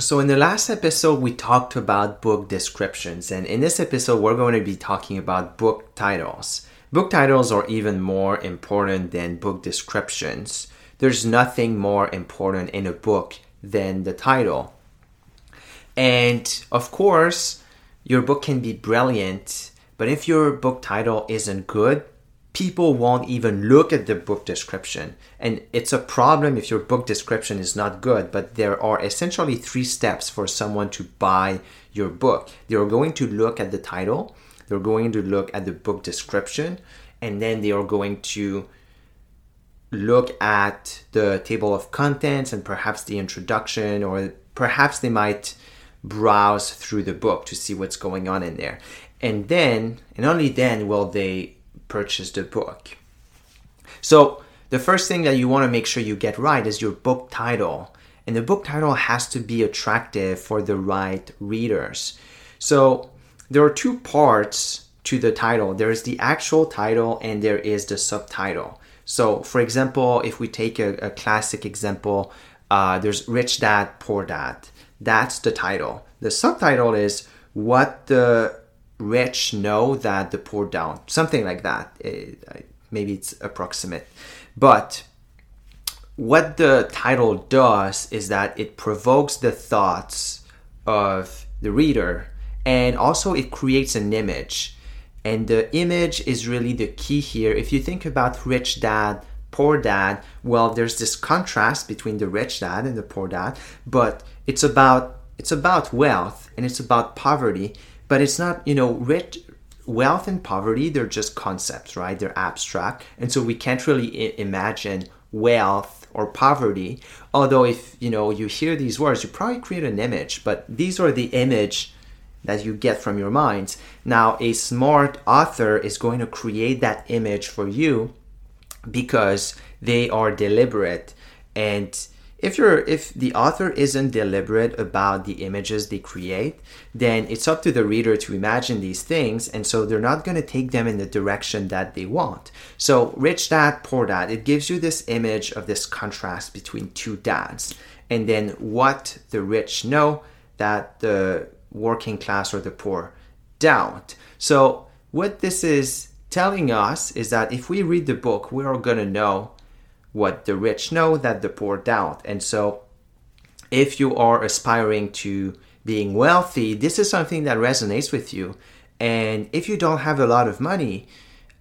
So, in the last episode, we talked about book descriptions, and in this episode, we're going to be talking about book titles. Book titles are even more important than book descriptions. There's nothing more important in a book than the title. And of course, your book can be brilliant, but if your book title isn't good, people won't even look at the book description. And it's a problem if your book description is not good, but there are essentially three steps for someone to buy your book. They're going to look at the title, they're going to look at the book description, and then they are going to look at the table of contents and perhaps the introduction, or perhaps they might browse through the book to see what's going on in there. And then, and only then, will they purchase the book. So, the first thing that you want to make sure you get right is your book title. And the book title has to be attractive for the right readers. So, there are two parts to the title there's the actual title, and there is the subtitle. So, for example, if we take a, a classic example, uh, there's Rich Dad, Poor Dad. That's the title. The subtitle is what the rich know that the poor don't. Something like that. It, eh, maybe it's approximate. But what the title does is that it provokes the thoughts of the reader and also it creates an image. And the image is really the key here. If you think about rich dad, poor dad, well, there's this contrast between the rich dad and the poor dad, but it's about it's about wealth and it's about poverty but it's not you know rich wealth and poverty they're just concepts right? They're abstract. And so we can't really I- imagine wealth or poverty. Although if you know you hear these words you probably create an image but these are the image that you get from your mind. Now a smart author is going to create that image for you because they are deliberate and if you're if the author isn't deliberate about the images they create then it's up to the reader to imagine these things and so they're not going to take them in the direction that they want. So rich dad poor dad it gives you this image of this contrast between two dads. And then what the rich know that the working class or the poor don't. So what this is telling us is that if we read the book we are going to know what the rich know that the poor don't. And so, if you are aspiring to being wealthy, this is something that resonates with you. And if you don't have a lot of money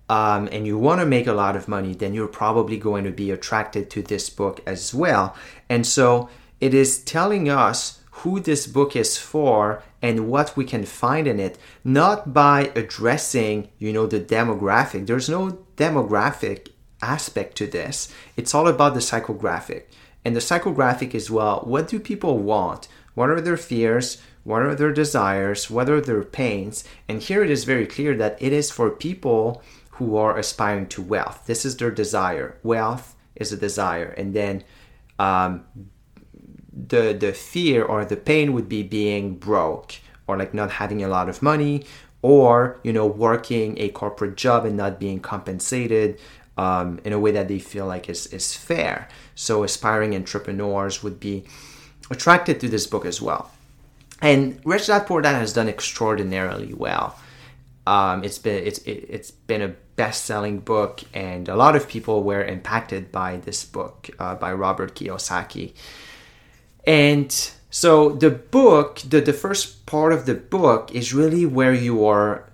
um, and you want to make a lot of money, then you're probably going to be attracted to this book as well. And so, it is telling us who this book is for and what we can find in it not by addressing you know the demographic there's no demographic aspect to this. It's all about the psychographic. And the psychographic is well, what do people want? What are their fears? What are their desires? What are their pains? And here it is very clear that it is for people who are aspiring to wealth. This is their desire. Wealth is a desire. And then um, the, the fear or the pain would be being broke or like not having a lot of money or you know working a corporate job and not being compensated um, in a way that they feel like is, is fair. So aspiring entrepreneurs would be attracted to this book as well. And Rich Dad Poor Dad has done extraordinarily well. Um, it's been it's it, has been a best-selling book, and a lot of people were impacted by this book uh, by Robert Kiyosaki. And so the book, the the first part of the book is really where you are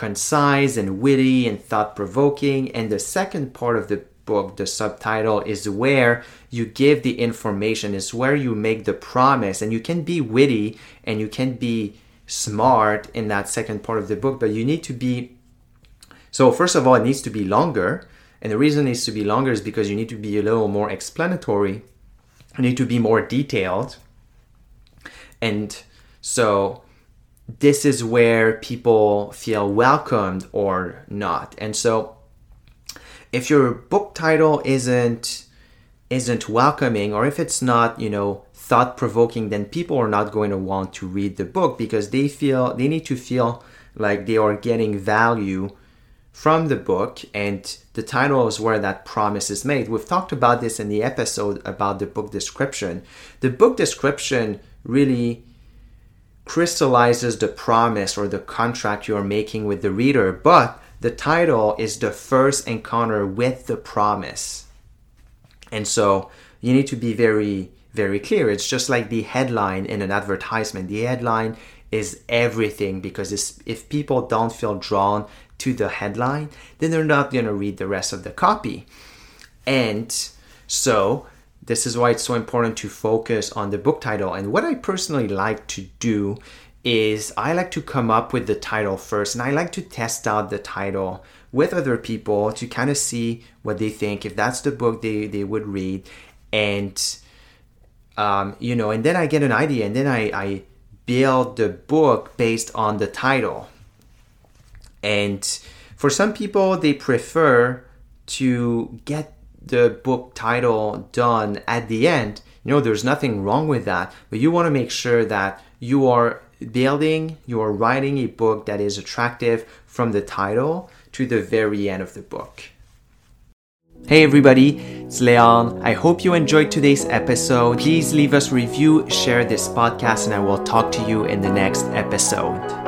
concise and witty and thought provoking. And the second part of the book, the subtitle, is where you give the information, is where you make the promise. And you can be witty and you can be smart in that second part of the book, but you need to be. So, first of all, it needs to be longer. And the reason it needs to be longer is because you need to be a little more explanatory, you need to be more detailed. And so this is where people feel welcomed or not. And so if your book title isn't isn't welcoming or if it's not, you know, thought provoking, then people are not going to want to read the book because they feel they need to feel like they are getting value from the book and the title is where that promise is made. We've talked about this in the episode about the book description. The book description really crystallizes the promise or the contract you're making with the reader, but the title is the first encounter with the promise. And so you need to be very, very clear. It's just like the headline in an advertisement. The headline is everything because if people don't feel drawn to the headline, then they're not going to read the rest of the copy. And so this is why it's so important to focus on the book title. And what I personally like to do is I like to come up with the title first and I like to test out the title with other people to kind of see what they think, if that's the book they, they would read. And, um, you know, and then I get an idea and then I, I build the book based on the title. And for some people, they prefer to get the book title done at the end. You know, there's nothing wrong with that, but you want to make sure that you are building, you are writing a book that is attractive from the title to the very end of the book. Hey everybody, it's Leon. I hope you enjoyed today's episode. Please leave us review, share this podcast, and I will talk to you in the next episode.